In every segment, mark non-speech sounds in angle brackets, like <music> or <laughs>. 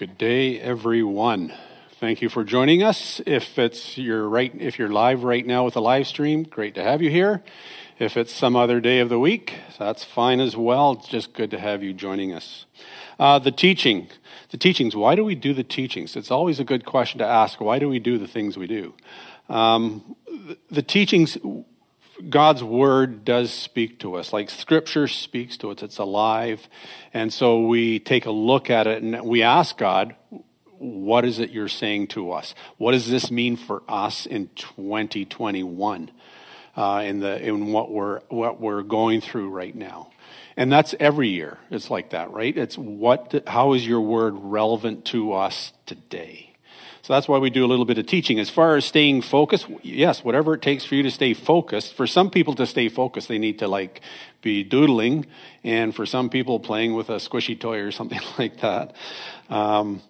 Good day, everyone. Thank you for joining us. If it's you're right, if you're live right now with a live stream, great to have you here. If it's some other day of the week, that's fine as well. It's just good to have you joining us. Uh, the teaching, the teachings. Why do we do the teachings? It's always a good question to ask. Why do we do the things we do? Um, the, the teachings God's word does speak to us, like scripture speaks to us. It's alive. And so we take a look at it and we ask God, what is it you're saying to us? What does this mean for us in 2021? Uh, in the in what we're what we're going through right now, and that's every year. It's like that, right? It's what how is your word relevant to us today? So that's why we do a little bit of teaching. As far as staying focused, yes, whatever it takes for you to stay focused. For some people to stay focused, they need to like be doodling, and for some people, playing with a squishy toy or <laughs> something like that. Um,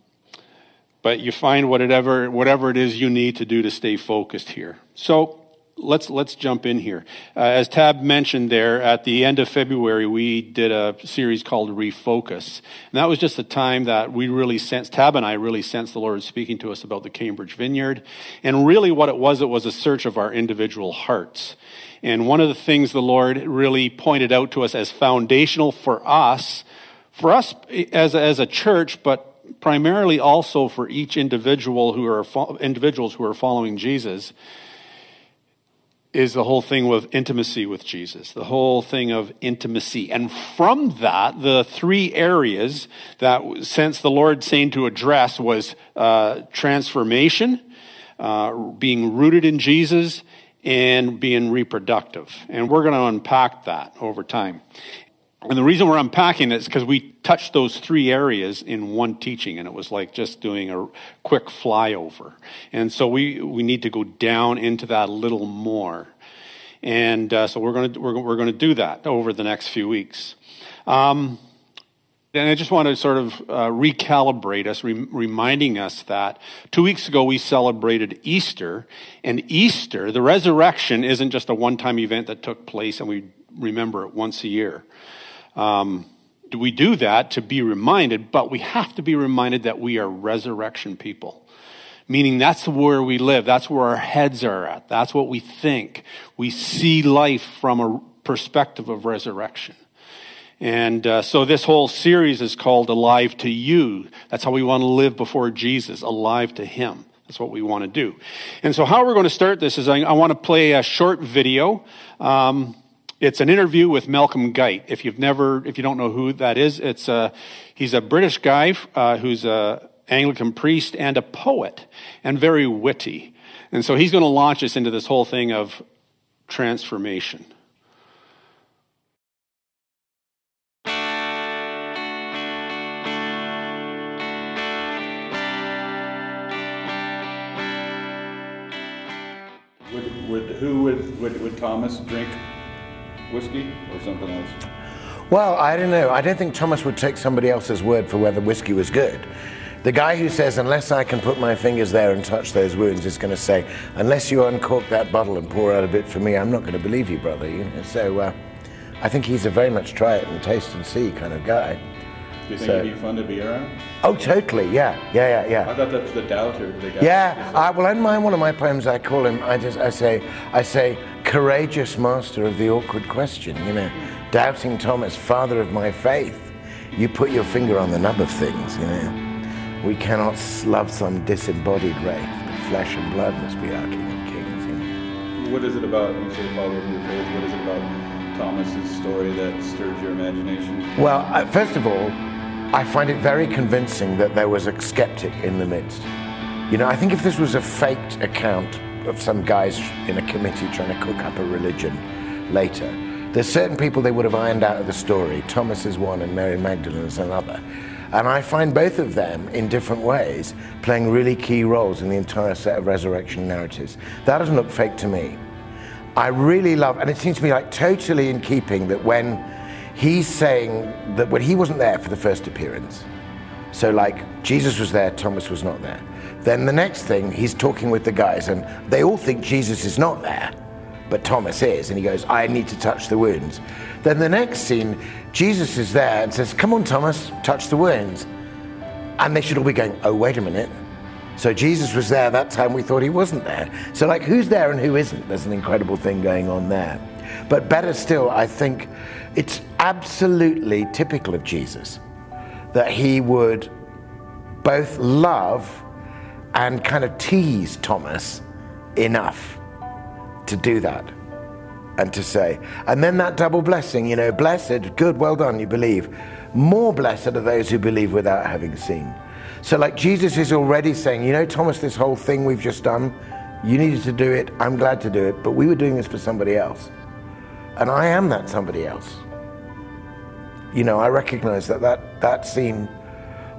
but you find whatever whatever it is you need to do to stay focused here. So let's let's jump in here. Uh, as Tab mentioned there, at the end of February, we did a series called Refocus, and that was just a time that we really sensed. Tab and I really sensed the Lord speaking to us about the Cambridge Vineyard, and really what it was, it was a search of our individual hearts. And one of the things the Lord really pointed out to us as foundational for us, for us as as a church, but primarily also for each individual who are individuals who are following Jesus is the whole thing with intimacy with Jesus, the whole thing of intimacy. And from that, the three areas that since the Lord saying to address was uh, transformation, uh, being rooted in Jesus, and being reproductive. And we're going to unpack that over time. And the reason we're unpacking it is because we touched those three areas in one teaching, and it was like just doing a quick flyover. And so we, we need to go down into that a little more. And uh, so we're going to we're, we're going to do that over the next few weeks. Um, and I just want to sort of uh, recalibrate us, re- reminding us that two weeks ago we celebrated Easter, and Easter, the resurrection, isn't just a one time event that took place and we remember it once a year. Um, we do that to be reminded, but we have to be reminded that we are resurrection people. Meaning that's where we live. That's where our heads are at. That's what we think. We see life from a perspective of resurrection. And uh, so this whole series is called Alive to You. That's how we want to live before Jesus, alive to Him. That's what we want to do. And so how we're going to start this is I, I want to play a short video. Um, it's an interview with Malcolm Guite. If you've never, if you don't know who that is, it's a, he's a British guy uh, who's a Anglican priest and a poet, and very witty. And so he's going to launch us into this whole thing of transformation. Would, would, who would, would, would Thomas drink whiskey or something else? Well, I don't know. I don't think Thomas would take somebody else's word for whether whiskey was good. The guy who says, unless I can put my fingers there and touch those wounds, is going to say, unless you uncork that bottle and pour out a bit for me, I'm not going to believe you, brother. You know? So uh, I think he's a very much try it and taste and see kind of guy. Do you think so, it'd be fun to be around? Oh, totally. Yeah, yeah, yeah, yeah. I thought that's the doubter. The guy yeah. I, well, in my one of my poems, I call him. I just, I say, I say, courageous master of the awkward question. You know, doubting Thomas, father of my faith. You put your finger on the nub of things. You know, we cannot love some disembodied wraith, but flesh and blood must be our king of kings. You know? What is it about you say father of your faith? What is it about Thomas's story that stirs your imagination? Well, uh, first of all. I find it very convincing that there was a skeptic in the midst. You know, I think if this was a faked account of some guys in a committee trying to cook up a religion later, there's certain people they would have ironed out of the story. Thomas is one and Mary Magdalene is another. And I find both of them, in different ways, playing really key roles in the entire set of resurrection narratives. That doesn't look fake to me. I really love, and it seems to me like totally in keeping that when he's saying that when he wasn't there for the first appearance, so like Jesus was there, Thomas was not there. Then the next thing, he's talking with the guys, and they all think Jesus is not there, but Thomas is, and he goes, I need to touch the wounds. Then the next scene, Jesus is there and says, Come on, Thomas, touch the wounds. And they should all be going, oh, wait a minute. So Jesus was there that time we thought he wasn't there. So, like, who's there and who isn't? There's an incredible thing going on there. But better still, I think it's absolutely typical of Jesus that he would both love and kind of tease Thomas enough to do that and to say. And then that double blessing, you know, blessed, good, well done, you believe. More blessed are those who believe without having seen. So, like Jesus is already saying, you know, Thomas, this whole thing we've just done, you needed to do it. I'm glad to do it, but we were doing this for somebody else. And I am that somebody else. You know, I recognize that that, that scene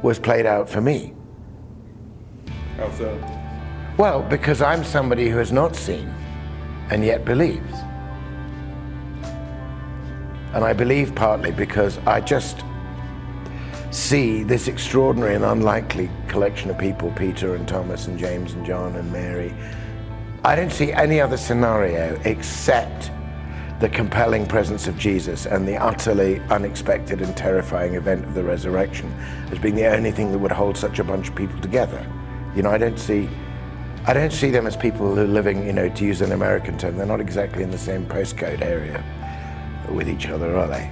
was played out for me. How so? Well, because I'm somebody who has not seen and yet believes. And I believe partly because I just see this extraordinary and unlikely collection of people Peter and Thomas and James and John and Mary. I don't see any other scenario except the compelling presence of Jesus and the utterly unexpected and terrifying event of the resurrection as being the only thing that would hold such a bunch of people together. You know, I don't see I don't see them as people who are living, you know, to use an American term, they're not exactly in the same postcode area with each other, are they?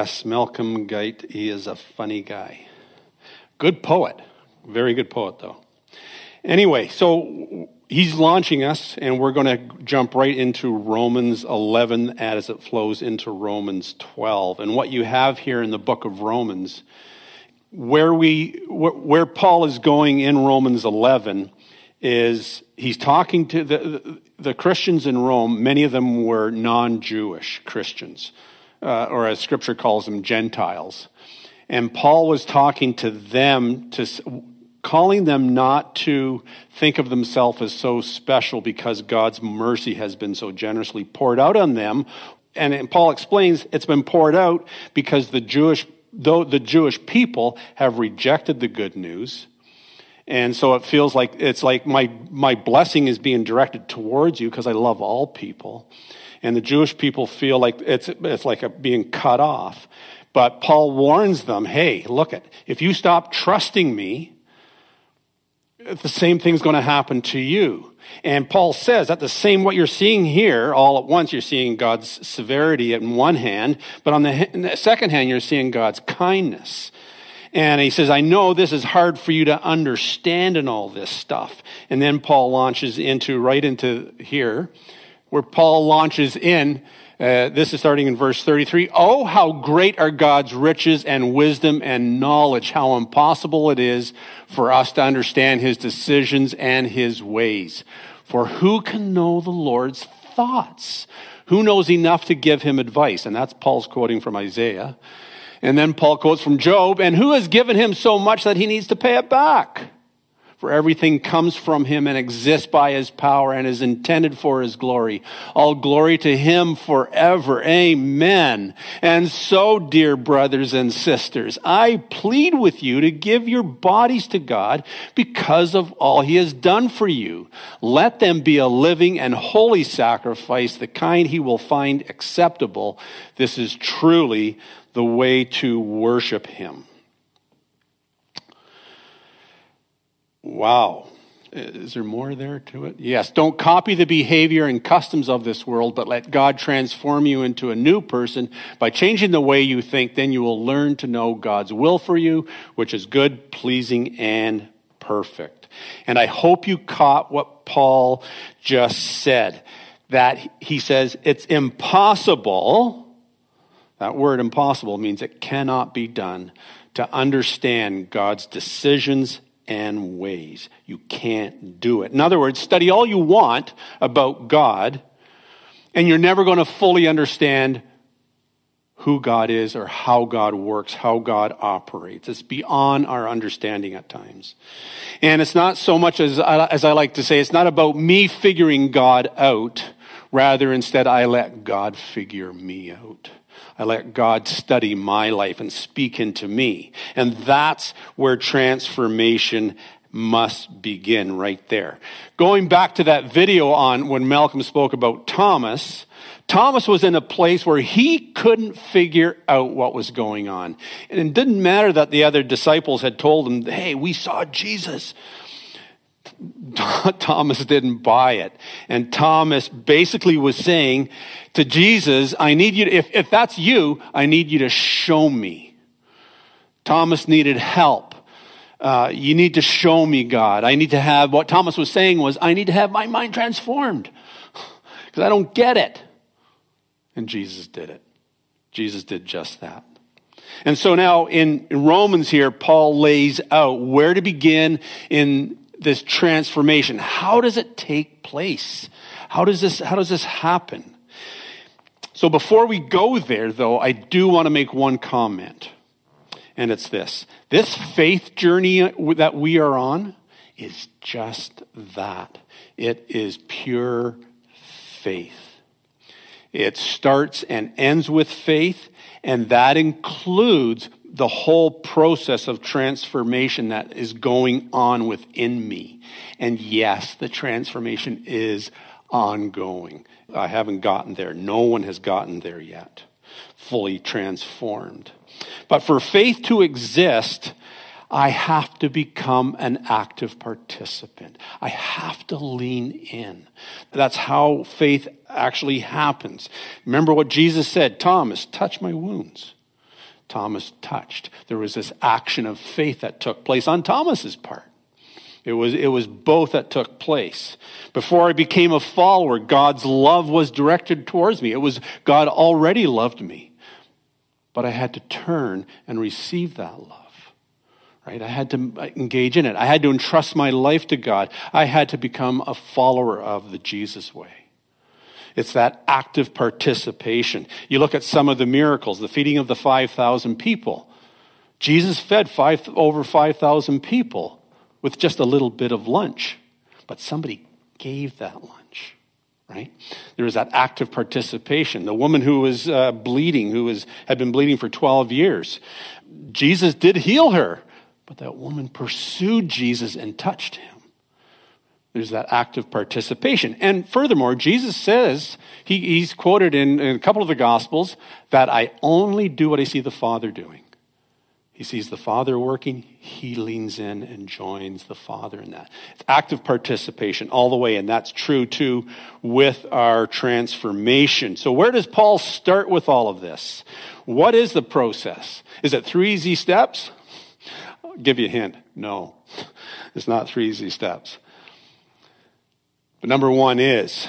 Yes, Malcolm Guite, he is a funny guy. Good poet. Very good poet, though. Anyway, so he's launching us, and we're going to jump right into Romans 11 as it flows into Romans 12. And what you have here in the book of Romans, where we, where Paul is going in Romans 11 is he's talking to the, the Christians in Rome. Many of them were non-Jewish Christians, uh, or as scripture calls them, Gentiles. And Paul was talking to them to calling them not to think of themselves as so special because God's mercy has been so generously poured out on them. And Paul explains it's been poured out because the Jewish, though the Jewish people have rejected the good news. And so it feels like it's like my, my blessing is being directed towards you because I love all people. And the Jewish people feel like it's, it's like a, being cut off. But Paul warns them, hey, look at, if you stop trusting me, the same thing's going to happen to you. And Paul says that the same what you're seeing here, all at once, you're seeing God's severity in one hand, but on the, the second hand, you're seeing God's kindness. And he says, I know this is hard for you to understand in all this stuff. And then Paul launches into, right into here, where Paul launches in uh, this is starting in verse 33. Oh, how great are God's riches and wisdom and knowledge. How impossible it is for us to understand his decisions and his ways. For who can know the Lord's thoughts? Who knows enough to give him advice? And that's Paul's quoting from Isaiah. And then Paul quotes from Job. And who has given him so much that he needs to pay it back? For everything comes from him and exists by his power and is intended for his glory. All glory to him forever. Amen. And so, dear brothers and sisters, I plead with you to give your bodies to God because of all he has done for you. Let them be a living and holy sacrifice, the kind he will find acceptable. This is truly the way to worship him. Wow. Is there more there to it? Yes. Don't copy the behavior and customs of this world, but let God transform you into a new person by changing the way you think. Then you will learn to know God's will for you, which is good, pleasing, and perfect. And I hope you caught what Paul just said. That he says it's impossible. That word impossible means it cannot be done to understand God's decisions and ways. You can't do it. In other words, study all you want about God, and you're never going to fully understand who God is or how God works, how God operates. It's beyond our understanding at times. And it's not so much as, as I like to say, it's not about me figuring God out Rather, instead, I let God figure me out. I let God study my life and speak into me. And that's where transformation must begin right there. Going back to that video on when Malcolm spoke about Thomas, Thomas was in a place where he couldn't figure out what was going on. And it didn't matter that the other disciples had told him, hey, we saw Jesus. <laughs> Thomas didn't buy it. And Thomas basically was saying to Jesus, I need you, to, if, if that's you, I need you to show me. Thomas needed help. Uh, you need to show me God. I need to have, what Thomas was saying was, I need to have my mind transformed <laughs> because I don't get it. And Jesus did it. Jesus did just that. And so now in, in Romans here, Paul lays out where to begin in this transformation. How does it take place? How does this, how does this happen? So before we go there, though, I do want to make one comment. And it's this. This faith journey that we are on is just that. It is pure faith. It starts and ends with faith, and that includes the whole process of transformation that is going on within me. And yes, the transformation is ongoing. I haven't gotten there. No one has gotten there yet, fully transformed. But for faith to exist, I have to become an active participant. I have to lean in. That's how faith actually happens. Remember what Jesus said Thomas, touch my wounds. Thomas touched. There was this action of faith that took place on Thomas's part. It was, it was both that took place. Before I became a follower, God's love was directed towards me. It was God already loved me. But I had to turn and receive that love. Right? I had to engage in it. I had to entrust my life to God. I had to become a follower of the Jesus way. It's that active participation. You look at some of the miracles, the feeding of the 5,000 people. Jesus fed five, over 5,000 people with just a little bit of lunch, but somebody gave that lunch, right? There was that active participation. The woman who was uh, bleeding, who was, had been bleeding for 12 years, Jesus did heal her, but that woman pursued Jesus and touched him. There's that active participation. And furthermore, Jesus says, he, he's quoted in, in a couple of the Gospels, that I only do what I see the Father doing. He sees the Father working, he leans in and joins the Father in that. It's active participation all the way, and that's true too with our transformation. So, where does Paul start with all of this? What is the process? Is it three easy steps? I'll give you a hint. No, <laughs> it's not three easy steps. But number one is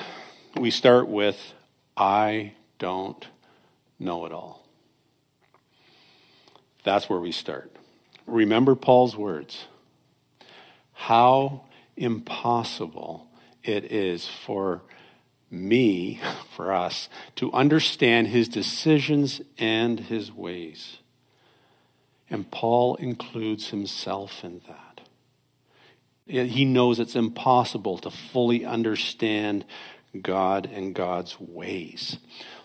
we start with, I don't know it all. That's where we start. Remember Paul's words. How impossible it is for me, for us, to understand his decisions and his ways. And Paul includes himself in that. He knows it's impossible to fully understand God and God's ways.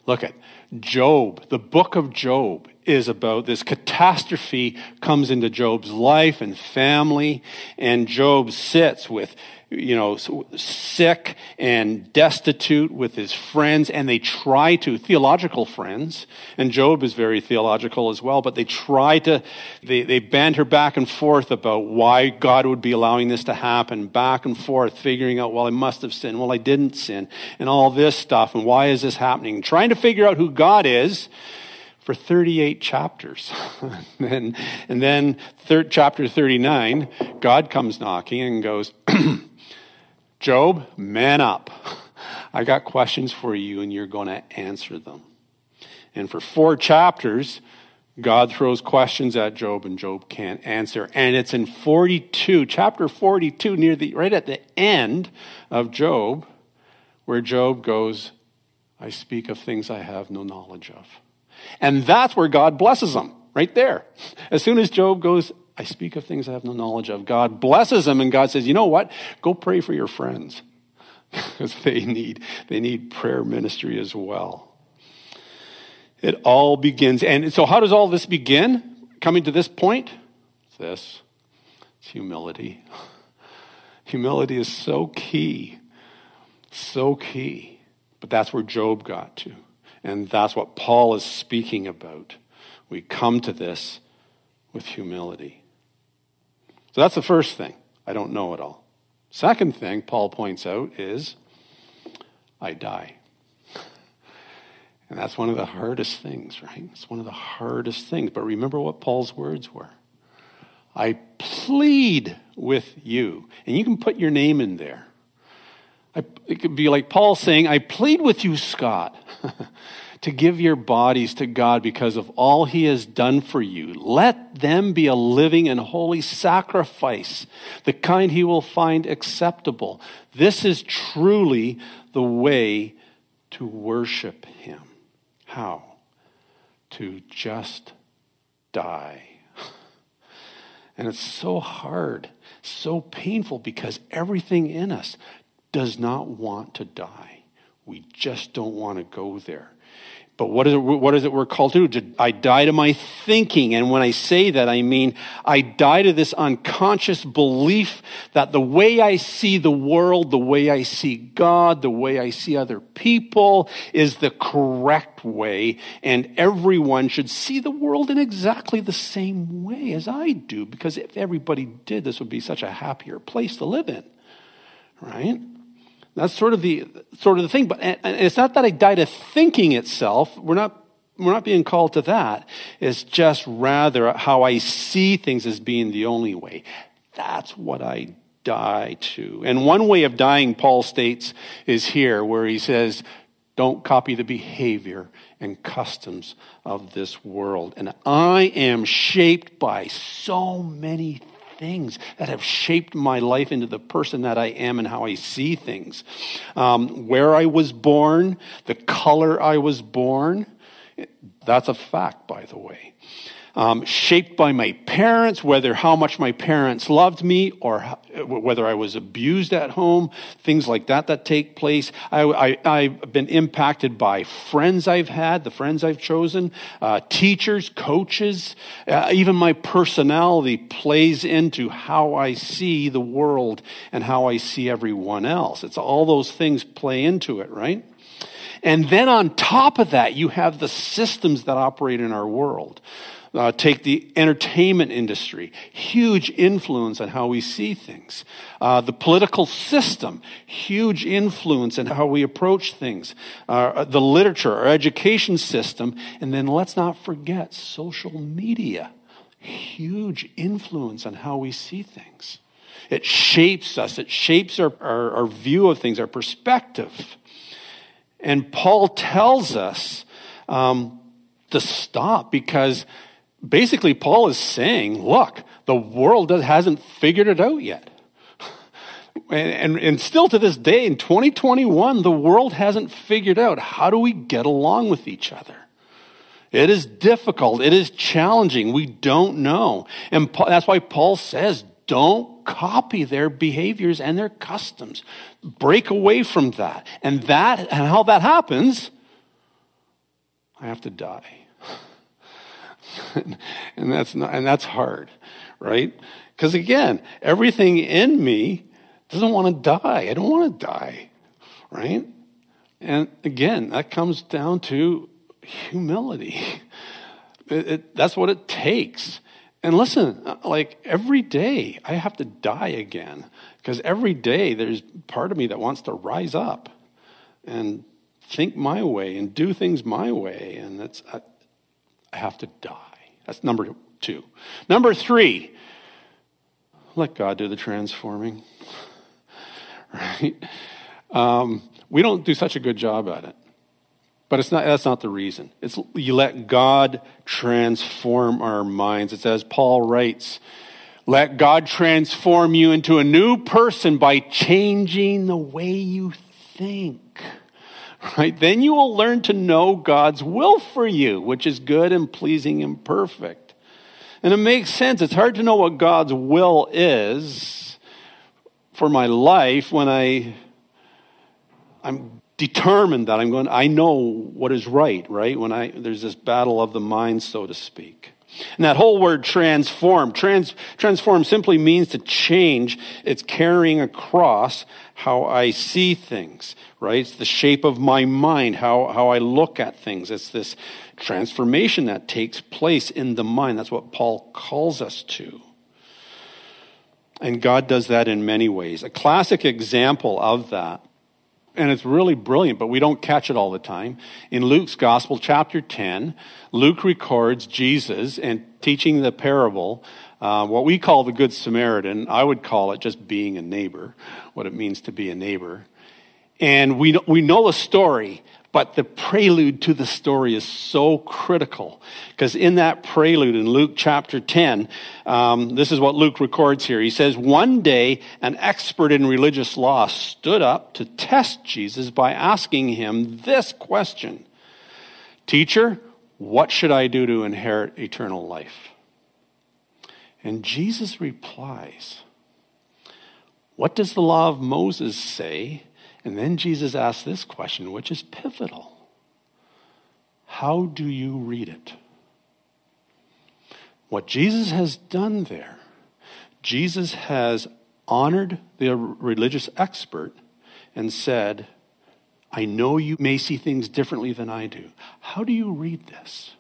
Look at Job. The book of Job is about this catastrophe comes into Job's life and family, and Job sits with you know, sick and destitute with his friends, and they try to, theological friends, and Job is very theological as well, but they try to, they, they banter back and forth about why God would be allowing this to happen, back and forth, figuring out, well, I must have sinned, well, I didn't sin, and all this stuff, and why is this happening? Trying to figure out who God is for 38 chapters. <laughs> and, and then chapter 39, God comes knocking and goes, <clears throat> Job, man up. I got questions for you and you're going to answer them. And for four chapters, God throws questions at Job and Job can't answer. And it's in 42, chapter 42, near the, right at the end of Job, where Job goes, I speak of things I have no knowledge of. And that's where God blesses him, right there. As soon as Job goes, I speak of things I have no knowledge of. God blesses him, and God says, You know what? Go pray for your friends. <laughs> because they need, they need prayer ministry as well. It all begins. And so, how does all this begin? Coming to this point? It's this it's humility. <laughs> Humility is so key. So key. But that's where Job got to. And that's what Paul is speaking about. We come to this with humility. So that's the first thing. I don't know it all. Second thing Paul points out is I die. And that's one of the hardest things, right? It's one of the hardest things. But remember what Paul's words were I plead with you. And you can put your name in there. I, it could be like Paul saying, I plead with you, Scott, <laughs> to give your bodies to God because of all he has done for you. Let them be a living and holy sacrifice, the kind he will find acceptable. This is truly the way to worship him. How? To just die. <laughs> And it's so hard, so painful because everything in us does not want to die. We just don't want to go there. But what is it, what is it we're called to do? I die to my thinking. And when I say that, I mean, I die to this unconscious belief that the way I see the world, the way I see God, the way I see other people is the correct way. And everyone should see the world in exactly the same way as I do. Because if everybody did, this would be such a happier place to live in. Right? That's sort of the sort of the thing. But it's not that I die to thinking itself. We're not we're not being called to that. It's just rather how I see things as being the only way. That's what I die to. And one way of dying, Paul states, is here, where he says, don't copy the behavior and customs of this world. And I am shaped by so many things that have shaped my life into the person that I am and how I see things. Um, where I was born, the color I was born, that's a fact, by the way um, shaped by my parents, whether how much my parents loved me or whether I was abused at home, things like that that take place. I, have been impacted by friends I've had, the friends I've chosen, uh, teachers, coaches, uh, even my personality plays into how I see the world and how I see everyone else. It's all those things play into it, right? And then on top of that, you have the systems that operate in our world. Uh, take the entertainment industry, huge influence on how we see things. Uh, the political system, huge influence on how we approach things. Uh, the literature, our education system, and then let's not forget social media, huge influence on how we see things. It shapes us, it shapes our, our, our view of things, our perspective. And Paul tells us um, to stop because basically, Paul is saying, look, the world hasn't figured it out yet. And, and, and, still to this day, in 2021, the world hasn't figured out how do we get along with each other. It is difficult. It is challenging. We don't know. And that's why Paul says, don't copy their behaviors and their customs. Break away from that. And that, and how that happens, I have to die. <laughs> and that's not, and that's hard, right? Because again, everything in me doesn't want to die. I don't want to die, right? And again, that comes down to humility. <laughs> It, it, that's what it takes. And listen, uh, like every day I have to die again because every day there's part of me that wants to rise up and think my way and do things my way. And that's, uh, I, have to die. That's number two. Number three, let God do the transforming. <laughs> Right? Um, we don't do such a good job at it. But it's not, that's not the reason. It's you let God transform our minds. It's as Paul writes, let God transform you into a new person by changing the way you think right? Then you will learn to know God's will for you, which is good and pleasing and perfect. And it makes sense. It's hard to know what God's will is for my life when I I'm determined that I'm going, I know what is right, right? When I, there's this battle of the mind, so to speak. And that whole word transform, trans, transform simply means to change. It's carrying across how I see things, right? It's the shape of my mind, how, how I look at things. It's this transformation that takes place in the mind. That's what Paul calls us to. And God does that in many ways. A classic example of that, and it's really brilliant, but we don't catch it all the time. In Luke's Gospel, chapter 10, Luke records Jesus and teaching the parable, uh, what we call the Good Samaritan. I would call it just being a neighbor, what it means to be a neighbor. And we, we know the story, but the prelude to the story is so critical because in that prelude in Luke chapter 10, um, this is what Luke records here. He says, One day, an expert in religious law stood up to test Jesus by asking him this question Teacher, what should I do to inherit eternal life? And Jesus replies, What does the law of Moses say? And then Jesus asks this question, which is pivotal How do you read it? What Jesus has done there, Jesus has honored the religious expert and said, I know you may see things differently than I do. How do you read this?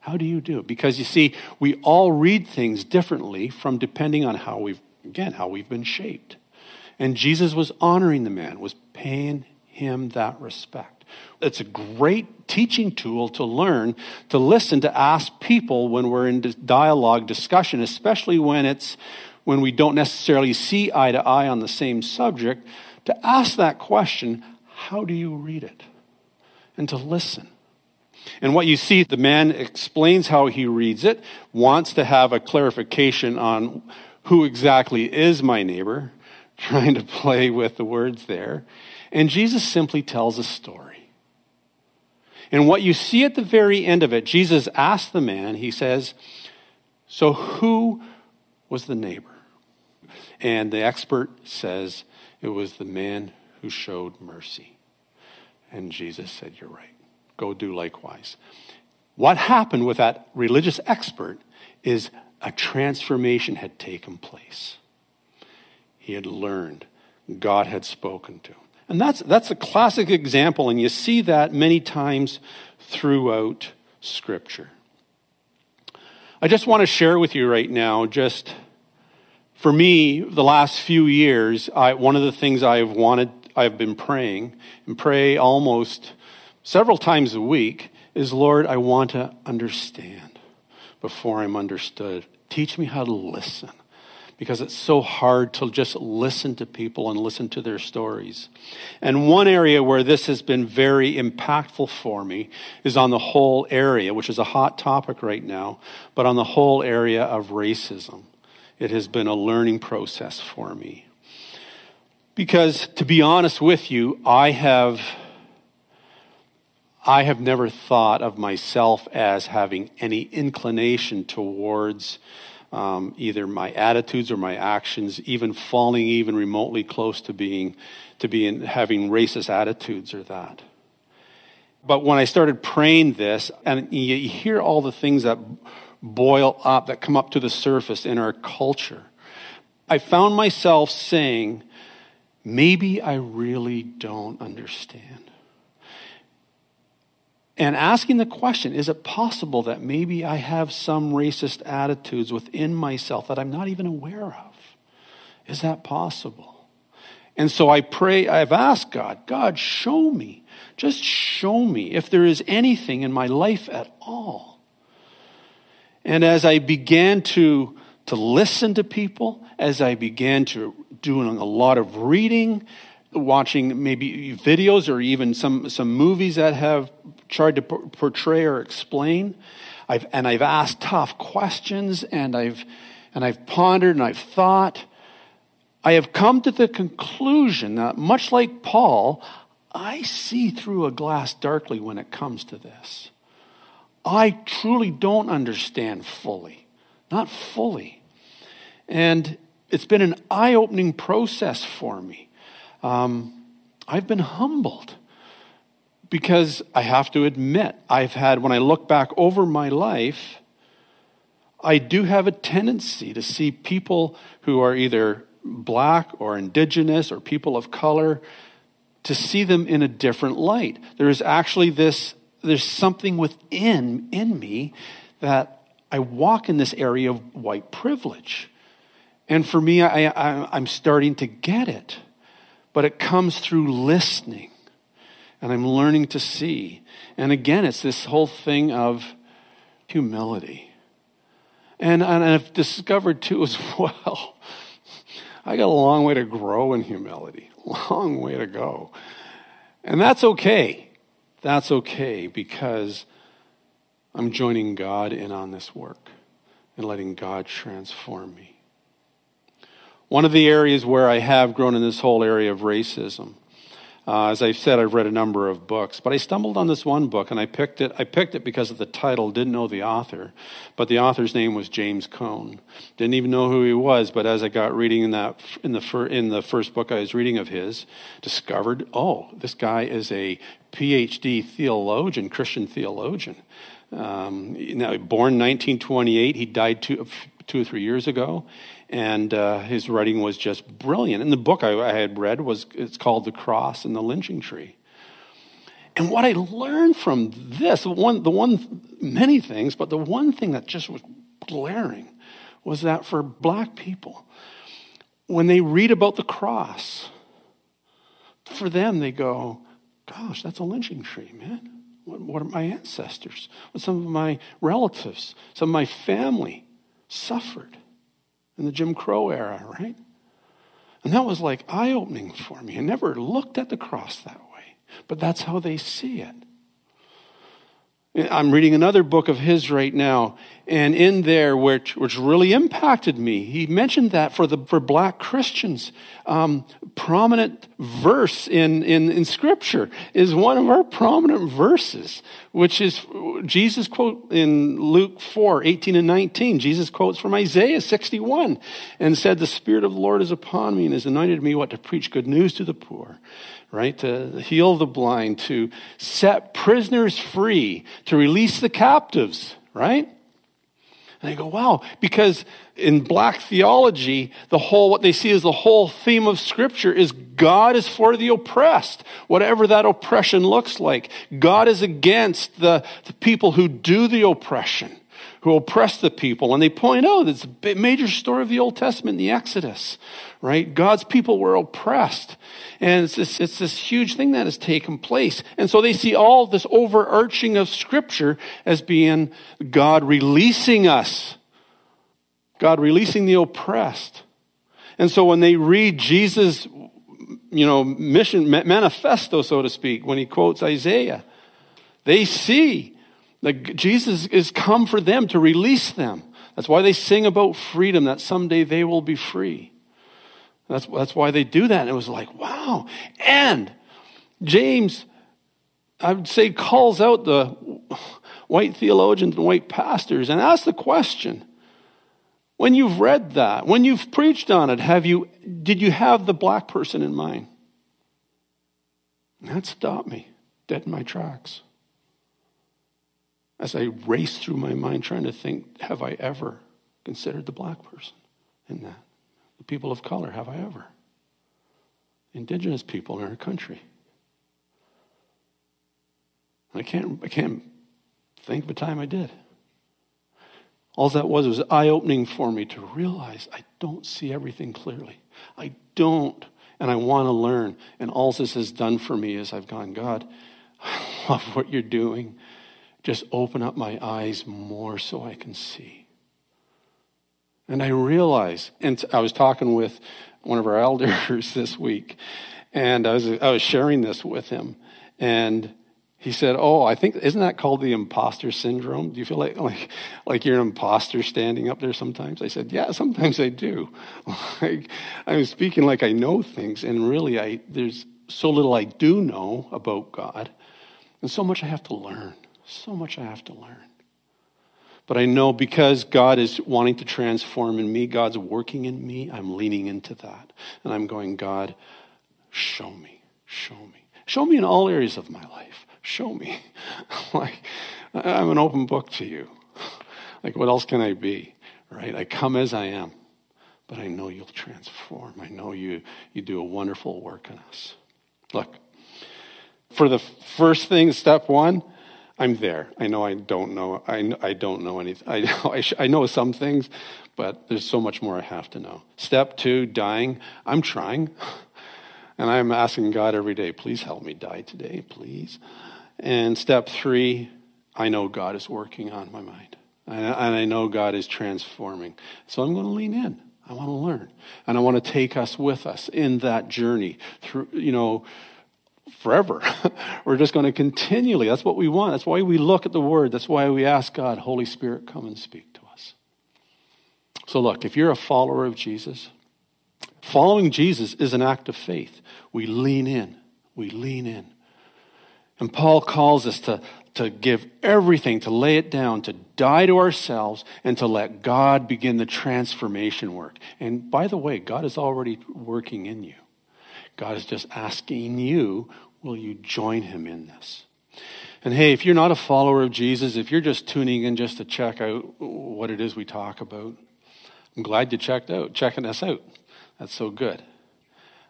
How do you do? Because you see, we all read things differently from depending on how we've, again, how we've been shaped. And Jesus was honoring the man, was paying him that respect. It's a great teaching tool to learn, to listen, to ask people when we're in dialogue, discussion, especially when it's when we don't necessarily see eye to eye on the same subject, to ask that question, how do you read it? And to listen. And what you see, the man explains how he reads it, wants to have a clarification on who exactly is my neighbor, trying to play with the words there. And Jesus simply tells a story. And what you see at the very end of it, Jesus asks the man, he says, So who was the neighbor? And the expert says, It was the man who showed mercy. And Jesus said, You're right. Go do likewise. What happened with that religious expert is a transformation had taken place he had learned, God had spoken to him. And that's, that's a classic example, and you see that many times throughout Scripture. I just want to share with you right now, just for me, the last few years, I, one of the things I've wanted, I've been praying, and pray almost several times a week, is Lord, I want to understand before I'm understood. Teach me how to listen because it's so hard to just listen to people and listen to their stories. And one area where this has been very impactful for me is on the whole area, which is a hot topic right now, but on the whole area of racism. It has been a learning process for me. Because to be honest with you, I have I have never thought of myself as having any inclination towards um, either my attitudes or my actions, even falling even remotely close to being, to being having racist attitudes or that. But when I started praying this, and you hear all the things that boil up, that come up to the surface in our culture, I found myself saying, maybe I really don't understand and asking the question is it possible that maybe I have some racist attitudes within myself that I'm not even aware of? Is that possible? And so I pray, I've asked God, God, show me, just show me if there is anything in my life at all. And as I began to, to listen to people, as I began to doing a lot of reading, watching maybe videos or even some, some movies that have tried to portray or explain. I've, and I've asked tough questions and I've, and I've pondered and I've thought. I have come to the conclusion that much like Paul, I see through a glass darkly when it comes to this. I truly don't understand fully, not fully. And it's been an eye opening process for me. Um, I've been humbled because I have to admit, I've had, when I look back over my life, I do have a tendency to see people who are either black or indigenous or people of color, to see them in a different light. There is actually this, there's something within in me that I walk in this area of white privilege. And for me, I, I, I'm starting to get it. But it comes through listening. And I'm learning to see. And again, it's this whole thing of humility. And, and I've discovered too as <laughs> well, I got a long way to grow in humility, long way to go. And that's okay. That's okay because I'm joining God in on this work and letting God transform me. One of the areas where I have grown in this whole area of racism, uh, as I've said, I've read a number of books, but I stumbled on this one book and I picked it. I picked it because of the title, didn't know the author, but the author's name was James Cone. Didn't even know who he was, but as I got reading in that in the fir, in the first book I was reading of his, discovered, oh, this guy is a PhD theologian, Christian theologian. Um, now, born 1928, he died two, two or three years ago and uh, his writing was just brilliant. And the book I, I, had read was it's called "The Cross and the Lynching Tree." And what I learned from this, the one, the one, many things, but the one thing that just was glaring was that for black people, when they read about the cross, for them they go, "Gosh, that's a lynching tree, man." What, what are my ancestors? What some of my relatives, some of my family suffered in the Jim Crow era, right? And that was like eye opening for me. I never looked at the cross that way, but that's how they see it. I'm reading another book of his right now, and in there, which, which really impacted me, he mentioned that for the for black Christians, um, prominent verse in, in in Scripture is one of our prominent verses, which is Jesus quote in Luke 4, 18 and 19. Jesus quotes from Isaiah 61 and said, "The Spirit of the Lord is upon me and has anointed me what to preach good news to the poor." right? To heal the blind, to set prisoners free, to release the captives, right? And I go, wow, because in black theology, the whole, what they see as the whole theme of scripture is God is for the oppressed, whatever that oppression looks like. God is against the, the people who do the oppression who oppress the people. And they point out it's a major story of the Old Testament, the Exodus, right? God's people were oppressed. And it's this, it's this huge thing that has taken place. And so they see all this overarching of Scripture as being God releasing us, God releasing the oppressed. And so when they read Jesus, you know, mission manifesto, so to speak, when he quotes Isaiah, they see that Jesus is come for them to release them. That's why they sing about freedom, that someday they will be free. That's, that's why they do that. And it was like, wow. And James, I would say, calls out the white theologians and white pastors and asks the question when you've read that, when you've preached on it, have you, did you have the black person in mind? That stopped me dead in my tracks as I race through my mind trying to think, have I ever considered the black person in that? The people of color, have I ever? Indigenous people in our country. I can't, I can't think of a time I did. All that was was eye opening for me to realize I don't see everything clearly. I don't, and I want to learn. And all this has done for me is I've gone, God, <laughs> I love what you're doing. Just open up my eyes more so I can see. And I realize, and I was talking with one of our elders <laughs> this week, and I was, I was sharing this with him, and he said, "Oh, I think isn't that called the imposter syndrome? Do you feel like <laughs> like like you're an imposter standing up there sometimes?" I said, "Yeah, sometimes I do. <laughs> like I'm speaking like I know things, and really, I there's so little I do know about God, and so much I have to learn." So much I have to learn. But I know because God is wanting to transform in me, God's working in me, I'm leaning into that. And I'm going, God, show me. Show me. Show me in all areas of my life. Show me. <laughs> like, I'm an open book to you. <laughs> Like, what else can I be? Right? I come as I am, but I know you'll transform. I know you, you do a wonderful work in us. Look, for the first thing, step one, I'm there. I know I don't know. I, I don't know anything. I I, sh- I know some things, but there's so much more I have to know. Step two, dying. I'm trying. And I'm asking God every day, please help me die today, please. And step three, I know God is working on my mind. And I know God is transforming. So I'm going to lean in. I want to learn. And I want to take us with us in that journey through, you know, forever. <laughs> We're just going to continually. That's what we want. That's why we look at the Word. That's why we ask God, Holy Spirit, come and speak to us. So, look, if you're a follower of Jesus, following Jesus is an act of faith. We lean in. We lean in. And Paul calls us to, to give everything, to lay it down, to die to ourselves, and to let God begin the transformation work. And by the way, God is already working in you. God is just asking you, will you join him in this? And hey, if you're not a follower of Jesus, if you're just tuning in just to check out what it is we talk about, I'm glad you checked out, checking us out. That's so good.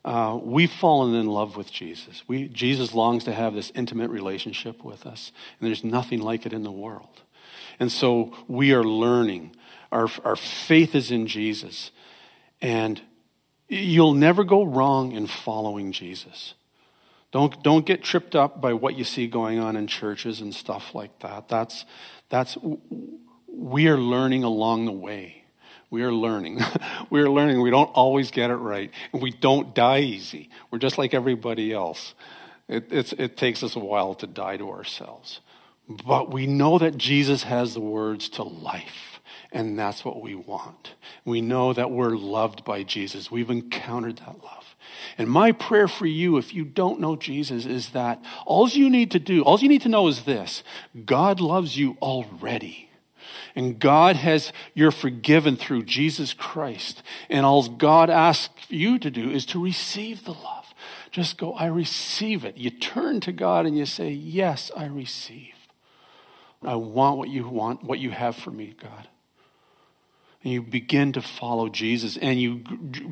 Uh, we've fallen in love with Jesus. We, Jesus longs to have this intimate relationship with us, and there's nothing like it in the world. And so we are learning. Our, our faith is in Jesus. And You'll never go wrong in following Jesus. Don't, don't get tripped up by what you see going on in churches and stuff like that. That's, that's, we are learning along the way. We are learning. <laughs> we are learning. We don't always get it right. And we don't die easy. We're just like everybody else. It, it takes us a while to die to ourselves. But we know that Jesus has the words to life. And that's what we want. We know that we're loved by Jesus. We've encountered that love. And my prayer for you, if you don't know Jesus, is that all you need to do, all you need to know is this God loves you already. And God has, you're forgiven through Jesus Christ. And all God asks you to do is to receive the love. Just go, I receive it. You turn to God and you say, Yes, I receive. I want what you want, what you have for me, God and you begin to follow Jesus and you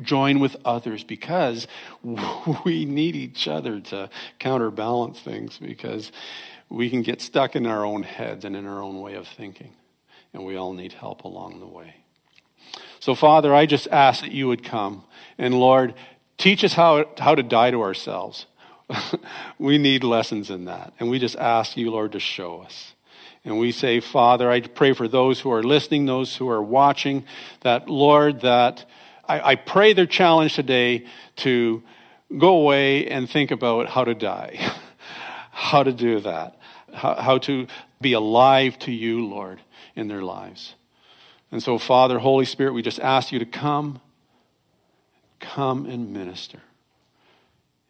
join with others because <laughs> we need each other to counterbalance things because we can get stuck in our own heads and in our own way of thinking. And we all need help along the way. So, Father, I just ask that you would come and, Lord, teach us how, how to die to ourselves. <laughs> we need lessons in that. And we just ask you, Lord, to show us. And we say, Father, I pray for those who are listening, those who are watching, that, Lord, that I, I pray their challenge today to go away and think about how to die, <laughs> how to do that, how, how to be alive to you, Lord, in their lives. And so, Father, Holy Spirit, we just ask you to come, come and minister.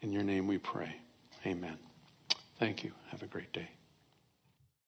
In your name we pray. Amen. Thank you. Have a great day.